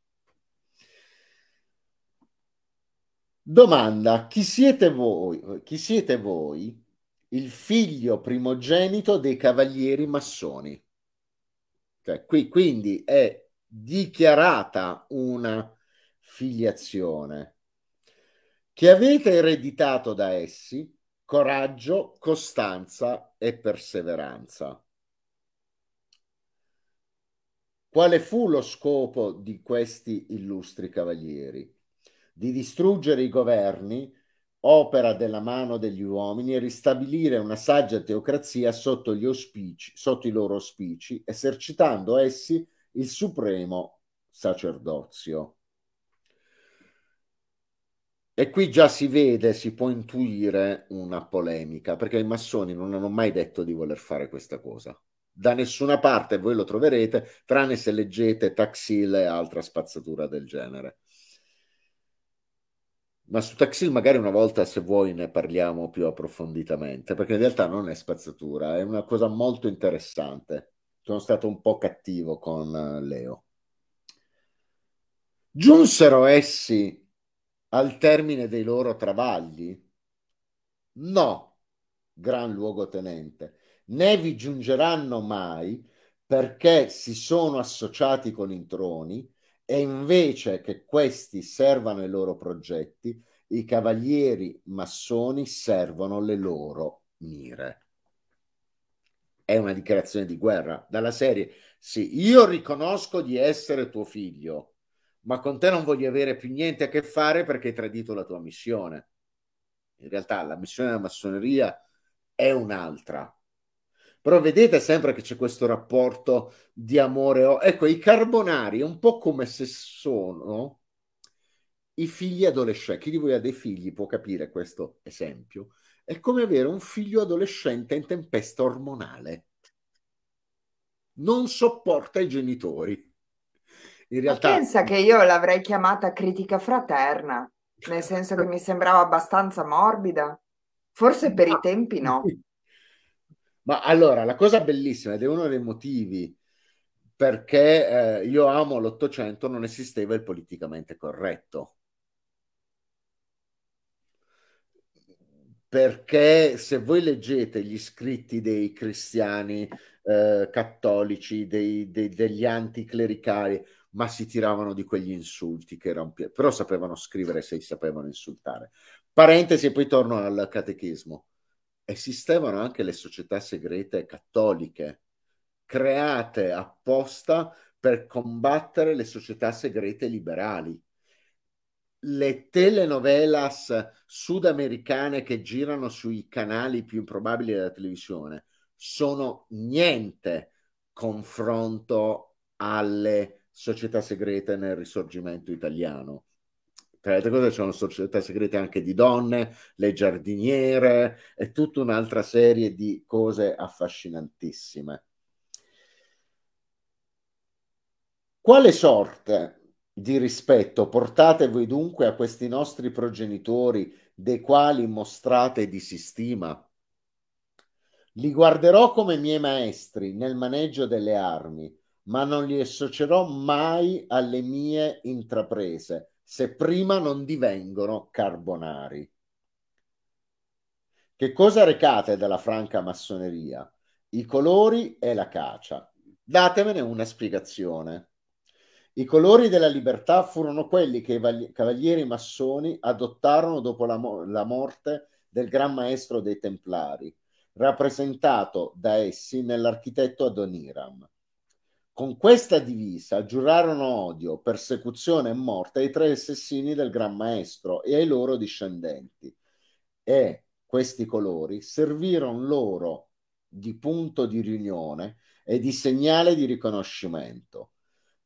Domanda: chi siete voi? Chi siete voi? Il figlio primogenito dei cavalieri massoni. Cioè, qui quindi è dichiarata una filiazione che avete ereditato da essi coraggio, costanza e perseveranza. Quale fu lo scopo di questi illustri cavalieri? Di distruggere i governi, opera della mano degli uomini, e ristabilire una saggia teocrazia sotto, auspici, sotto i loro auspici, esercitando essi il supremo sacerdozio. E qui già si vede, si può intuire una polemica, perché i massoni non hanno mai detto di voler fare questa cosa. Da nessuna parte voi lo troverete, tranne se leggete Taxil e altra spazzatura del genere. Ma su Taxil magari una volta, se vuoi, ne parliamo più approfonditamente, perché in realtà non è spazzatura, è una cosa molto interessante sono stato un po' cattivo con eh, Leo. Giunsero essi al termine dei loro travagli? No, gran luogotenente, né vi giungeranno mai perché si sono associati con introni e invece che questi servano i loro progetti, i cavalieri massoni servono le loro mire è una dichiarazione di guerra dalla serie sì, io riconosco di essere tuo figlio, ma con te non voglio avere più niente a che fare perché hai tradito la tua missione. In realtà la missione della massoneria è un'altra. Però vedete sempre che c'è questo rapporto di amore. Ecco, i carbonari un po' come se sono i figli adolescenti. Chi di voi ha dei figli può capire questo esempio è come avere un figlio adolescente in tempesta ormonale. Non sopporta i genitori. In realtà... Ma pensa che io l'avrei chiamata critica fraterna, nel senso che mi sembrava abbastanza morbida. Forse per i tempi no. Ma allora, la cosa bellissima ed è uno dei motivi perché eh, io amo l'Ottocento, non esisteva il politicamente corretto. perché se voi leggete gli scritti dei cristiani eh, cattolici, dei, dei, degli anticlericali, ma si tiravano di quegli insulti che erano però sapevano scrivere se sapevano insultare. Parentesi e poi torno al catechismo. Esistevano anche le società segrete cattoliche, create apposta per combattere le società segrete liberali le telenovelas sudamericane che girano sui canali più improbabili della televisione sono niente confronto alle società segrete nel risorgimento italiano. Tra le altre cose una società segrete anche di donne, le giardiniere e tutta un'altra serie di cose affascinantissime. Quale sorte di rispetto portate voi dunque a questi nostri progenitori, dei quali mostrate di sistema? Li guarderò come miei maestri nel maneggio delle armi, ma non li associerò mai alle mie intraprese, se prima non divengono carbonari. Che cosa recate dalla franca massoneria? I colori e la cacia. Datemene una spiegazione. I colori della libertà furono quelli che i cavalieri massoni adottarono dopo la, mo- la morte del gran maestro dei Templari, rappresentato da essi nell'architetto Adoniram. Con questa divisa giurarono odio, persecuzione e morte ai tre assassini del Gran Maestro e ai loro discendenti. E questi colori servirono loro di punto di riunione e di segnale di riconoscimento.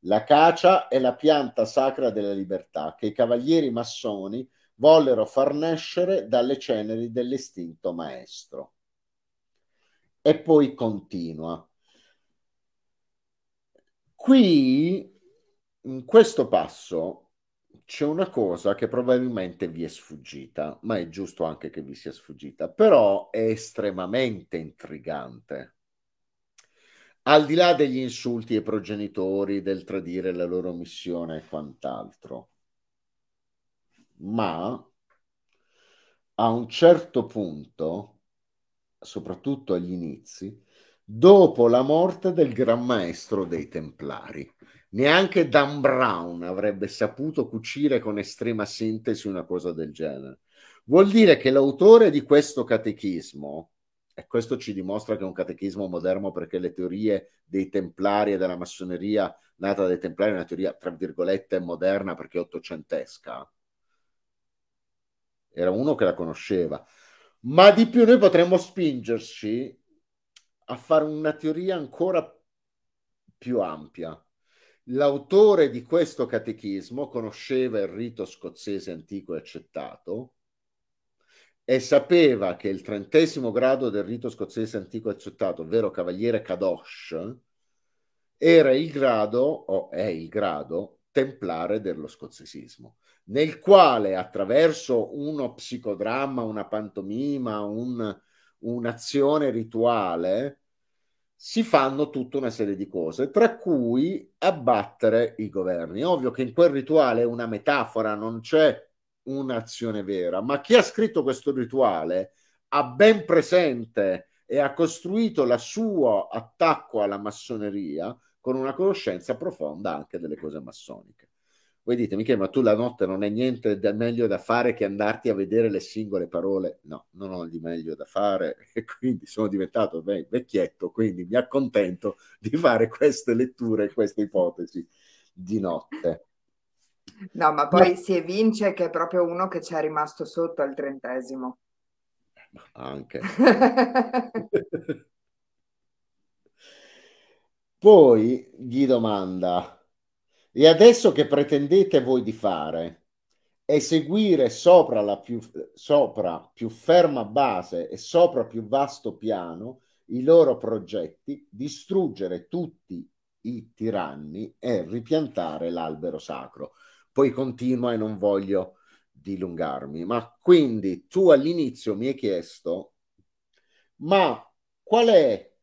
La cacia è la pianta sacra della libertà che i cavalieri massoni vollero far nascere dalle ceneri dell'istinto maestro. E poi continua. Qui, in questo passo, c'è una cosa che probabilmente vi è sfuggita, ma è giusto anche che vi sia sfuggita, però è estremamente intrigante al di là degli insulti ai progenitori, del tradire la loro missione e quant'altro. Ma a un certo punto, soprattutto agli inizi, dopo la morte del Gran Maestro dei Templari, neanche Dan Brown avrebbe saputo cucire con estrema sintesi una cosa del genere. Vuol dire che l'autore di questo catechismo, e questo ci dimostra che è un catechismo moderno perché le teorie dei templari e della massoneria nata dai templari è una teoria, tra virgolette, moderna perché ottocentesca. Era uno che la conosceva. Ma di più noi potremmo spingerci a fare una teoria ancora più ampia. L'autore di questo catechismo conosceva il rito scozzese antico e accettato, e sapeva che il trentesimo grado del rito scozzese antico accettato, ovvero cavaliere Kadosh, era il grado, o è il grado, templare dello scozzesismo, nel quale attraverso uno psicodramma, una pantomima, un, un'azione rituale, si fanno tutta una serie di cose, tra cui abbattere i governi. Ovvio che in quel rituale è una metafora, non c'è un'azione vera, ma chi ha scritto questo rituale ha ben presente e ha costruito il suo attacco alla massoneria con una conoscenza profonda anche delle cose massoniche. Voi dite, Michele, ma tu la notte non hai niente da meglio da fare che andarti a vedere le singole parole? No, non ho di meglio da fare e quindi sono diventato vecchietto, quindi mi accontento di fare queste letture, queste ipotesi di notte. No, ma poi no. si evince che è proprio uno che ci è rimasto sotto al trentesimo. Anche. Poi gli domanda, e adesso che pretendete voi di fare? Eseguire sopra la più, sopra più ferma base e sopra più vasto piano i loro progetti, distruggere tutti i tiranni e ripiantare l'albero sacro poi continua e non voglio dilungarmi. Ma quindi tu all'inizio mi hai chiesto, ma qual è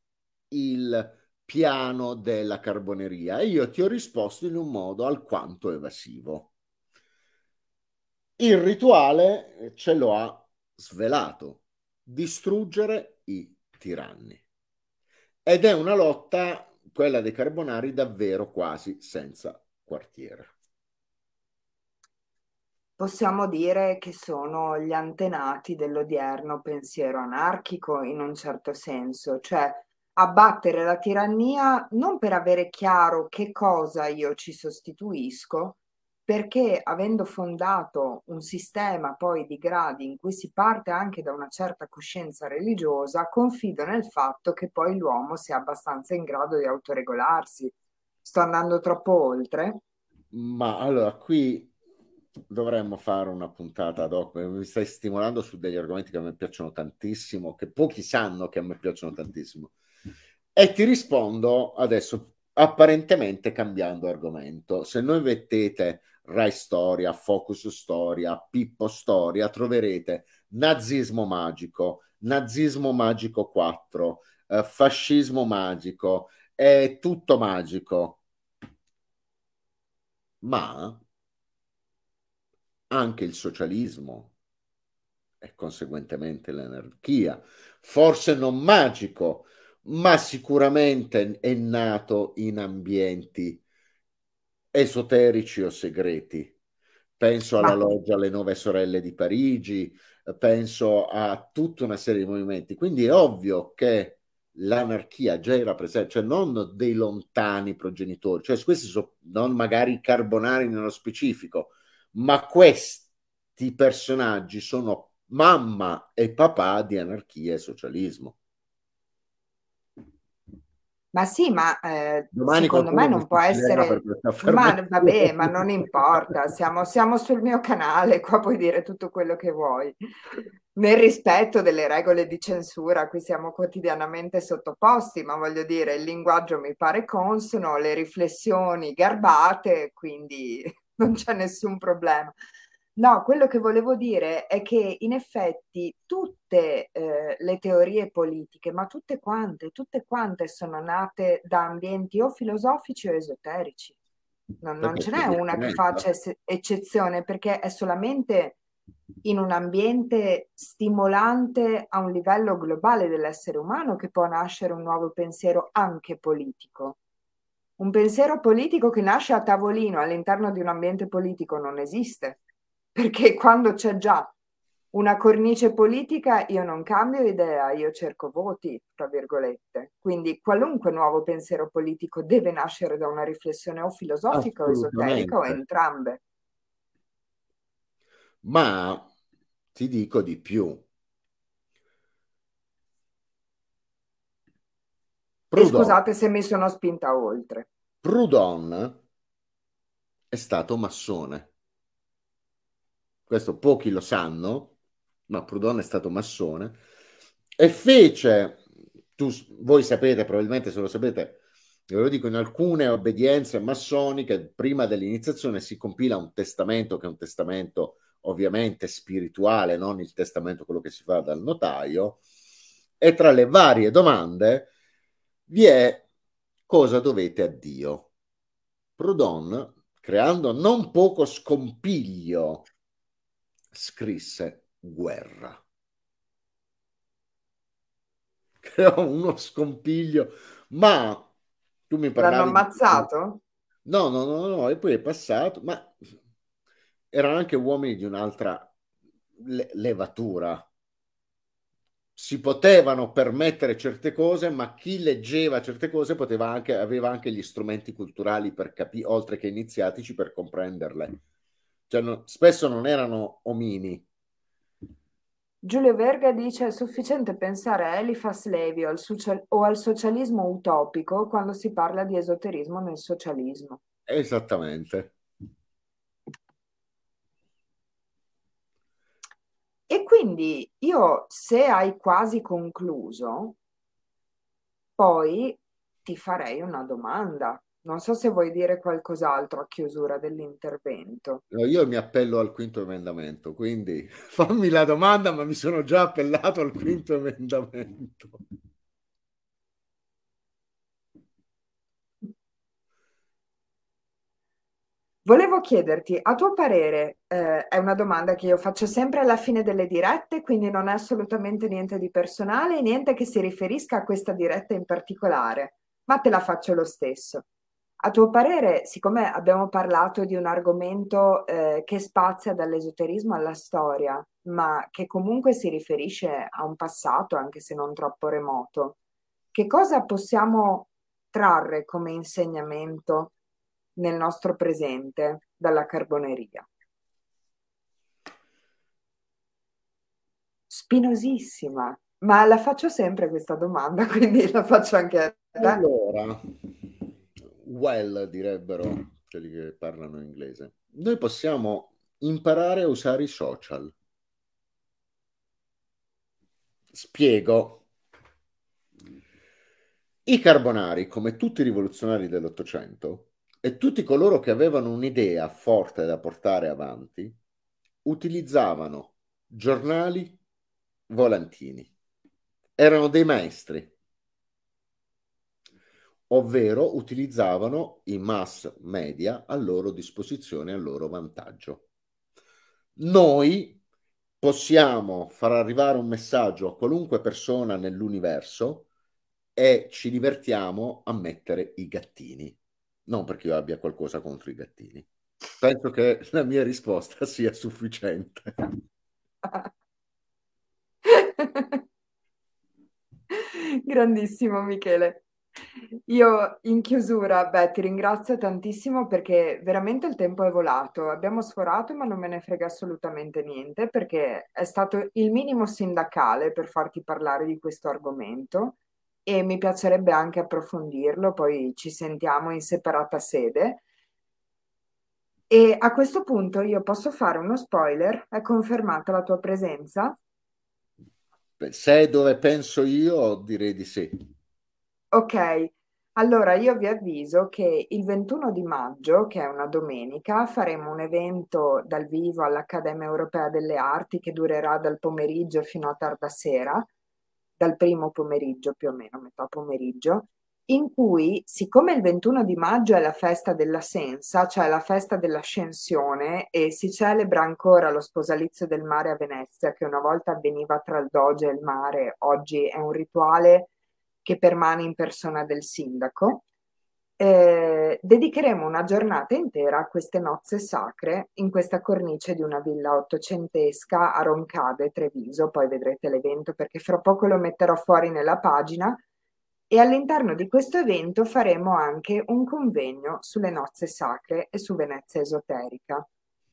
il piano della carboneria? E io ti ho risposto in un modo alquanto evasivo. Il rituale ce lo ha svelato, distruggere i tiranni. Ed è una lotta, quella dei carbonari, davvero quasi senza quartiere possiamo dire che sono gli antenati dell'odierno pensiero anarchico in un certo senso, cioè abbattere la tirannia non per avere chiaro che cosa io ci sostituisco, perché avendo fondato un sistema poi di gradi in cui si parte anche da una certa coscienza religiosa, confido nel fatto che poi l'uomo sia abbastanza in grado di autoregolarsi. Sto andando troppo oltre? Ma allora qui dovremmo fare una puntata dopo. Mi stai stimolando su degli argomenti che a me piacciono tantissimo, che pochi sanno che a me piacciono tantissimo. E ti rispondo adesso apparentemente cambiando argomento. Se noi mettete Rai Storia, Focus Storia, Pippo Storia, troverete nazismo magico, nazismo magico 4, eh, fascismo magico, è tutto magico. Ma anche il socialismo e conseguentemente l'anarchia, forse non magico, ma sicuramente è nato in ambienti esoterici o segreti. Penso alla loggia alle Nove Sorelle di Parigi, penso a tutta una serie di movimenti. Quindi è ovvio che l'anarchia già era presente, cioè non dei lontani progenitori, cioè questi sono non magari carbonari nello specifico, ma questi personaggi sono mamma e papà di anarchia e socialismo. Ma sì, ma eh, secondo me non può essere... Ma vabbè, ma non importa, siamo, siamo, sul mio canale, qua puoi dire tutto quello che vuoi. Nel rispetto delle regole di censura a cui siamo quotidianamente sottoposti, ma voglio dire, il linguaggio mi pare consono, le riflessioni garbate, quindi non c'è nessun problema. No, quello che volevo dire è che in effetti tutte eh, le teorie politiche, ma tutte quante, tutte quante sono nate da ambienti o filosofici o esoterici. Non, non ce n'è una che faccia es- eccezione perché è solamente in un ambiente stimolante a un livello globale dell'essere umano che può nascere un nuovo pensiero anche politico. Un pensiero politico che nasce a tavolino all'interno di un ambiente politico non esiste perché quando c'è già una cornice politica io non cambio idea, io cerco voti, tra virgolette. Quindi qualunque nuovo pensiero politico deve nascere da una riflessione o filosofica o esoterica o entrambe. Ma ti dico di più. Proudhon, scusate se mi sono spinta oltre. Proudhon è stato massone questo pochi lo sanno, ma Proudhon è stato massone, e fece, tu, voi sapete, probabilmente se lo sapete, ve lo dico, in alcune obbedienze massoniche, prima dell'iniziazione si compila un testamento, che è un testamento ovviamente spirituale, non il testamento quello che si fa dal notaio, e tra le varie domande vi è cosa dovete a Dio. Proudhon, creando non poco scompiglio scrisse guerra. Creò uno scompiglio, ma tu mi parlavi... L'hanno ammazzato? No, no, no, no, e poi è passato, ma erano anche uomini di un'altra le- levatura. Si potevano permettere certe cose, ma chi leggeva certe cose anche, aveva anche gli strumenti culturali per capire, oltre che iniziatici, per comprenderle cioè, no, spesso non erano omini. Giulio Verga dice è sufficiente pensare a Eliphas Levi o al, social- o al socialismo utopico quando si parla di esoterismo nel socialismo. Esattamente. E quindi io, se hai quasi concluso, poi ti farei una domanda. Non so se vuoi dire qualcos'altro a chiusura dell'intervento. No, io mi appello al quinto emendamento, quindi fammi la domanda, ma mi sono già appellato al quinto emendamento. Volevo chiederti, a tuo parere, eh, è una domanda che io faccio sempre alla fine delle dirette, quindi non è assolutamente niente di personale, niente che si riferisca a questa diretta in particolare, ma te la faccio lo stesso. A tuo parere, siccome abbiamo parlato di un argomento eh, che spazia dall'esoterismo alla storia, ma che comunque si riferisce a un passato, anche se non troppo remoto, che cosa possiamo trarre come insegnamento nel nostro presente dalla carboneria? Spinosissima, ma la faccio sempre questa domanda, quindi la faccio anche a te. Allora, well direbbero quelli che parlano inglese. Noi possiamo imparare a usare i social. Spiego. I carbonari, come tutti i rivoluzionari dell'Ottocento, e tutti coloro che avevano un'idea forte da portare avanti, utilizzavano giornali, volantini. Erano dei maestri, ovvero utilizzavano i mass media a loro disposizione, a loro vantaggio. Noi possiamo far arrivare un messaggio a qualunque persona nell'universo e ci divertiamo a mettere i gattini. Non perché io abbia qualcosa contro i gattini. Penso che la mia risposta sia sufficiente. Grandissimo Michele. Io in chiusura, beh, ti ringrazio tantissimo perché veramente il tempo è volato. Abbiamo sforato, ma non me ne frega assolutamente niente perché è stato il minimo sindacale per farti parlare di questo argomento e mi piacerebbe anche approfondirlo, poi ci sentiamo in separata sede. E a questo punto io posso fare uno spoiler? È confermata la tua presenza? Se è dove penso io, direi di sì. Ok, allora io vi avviso che il 21 di maggio, che è una domenica, faremo un evento dal vivo all'Accademia Europea delle Arti che durerà dal pomeriggio fino a tarda sera, dal primo pomeriggio più o meno, metà pomeriggio, in cui, siccome il 21 di maggio è la festa della Sensa, cioè la festa dell'ascensione, e si celebra ancora lo sposalizio del mare a Venezia, che una volta avveniva tra il Doge e il mare, oggi è un rituale che permane in persona del sindaco, eh, dedicheremo una giornata intera a queste nozze sacre in questa cornice di una villa ottocentesca a Roncade, Treviso, poi vedrete l'evento perché fra poco lo metterò fuori nella pagina e all'interno di questo evento faremo anche un convegno sulle nozze sacre e su Venezia esoterica.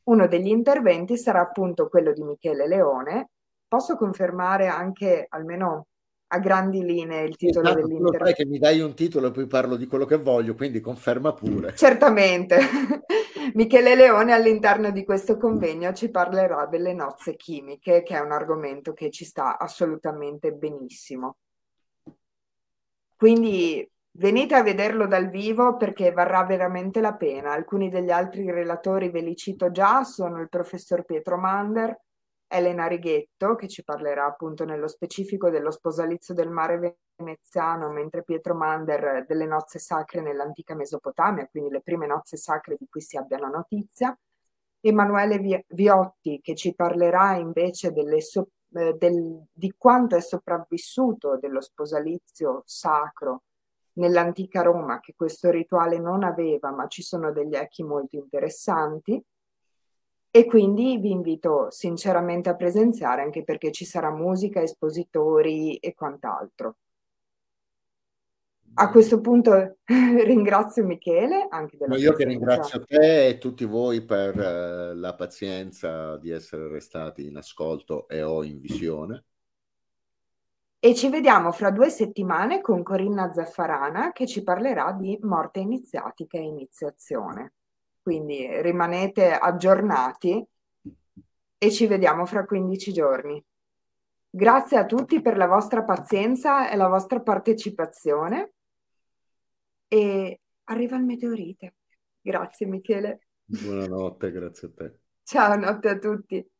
Uno degli interventi sarà appunto quello di Michele Leone. Posso confermare anche almeno a grandi linee il titolo esatto, dell'intervento. sai che mi dai un titolo e poi parlo di quello che voglio, quindi conferma pure. Certamente. Michele Leone all'interno di questo convegno ci parlerà delle nozze chimiche, che è un argomento che ci sta assolutamente benissimo. Quindi venite a vederlo dal vivo perché varrà veramente la pena. Alcuni degli altri relatori ve li cito già, sono il professor Pietro Mander, Elena Righetto, che ci parlerà appunto nello specifico dello sposalizio del mare veneziano, mentre Pietro Mander delle nozze sacre nell'antica Mesopotamia, quindi le prime nozze sacre di cui si abbia notizia. Emanuele Viotti, che ci parlerà invece so- eh, del, di quanto è sopravvissuto dello sposalizio sacro nell'antica Roma, che questo rituale non aveva, ma ci sono degli echi molto interessanti. E quindi vi invito sinceramente a presenziare anche perché ci sarà musica, espositori e quant'altro. A questo punto ringrazio Michele anche della Io che ringrazio te e tutti voi per eh, la pazienza di essere restati in ascolto e o in visione. E ci vediamo fra due settimane con Corinna Zaffarana che ci parlerà di morte iniziatica e iniziazione quindi rimanete aggiornati e ci vediamo fra 15 giorni. Grazie a tutti per la vostra pazienza e la vostra partecipazione e arriva il meteorite. Grazie Michele. Buonanotte, grazie a te. Ciao, notte a tutti.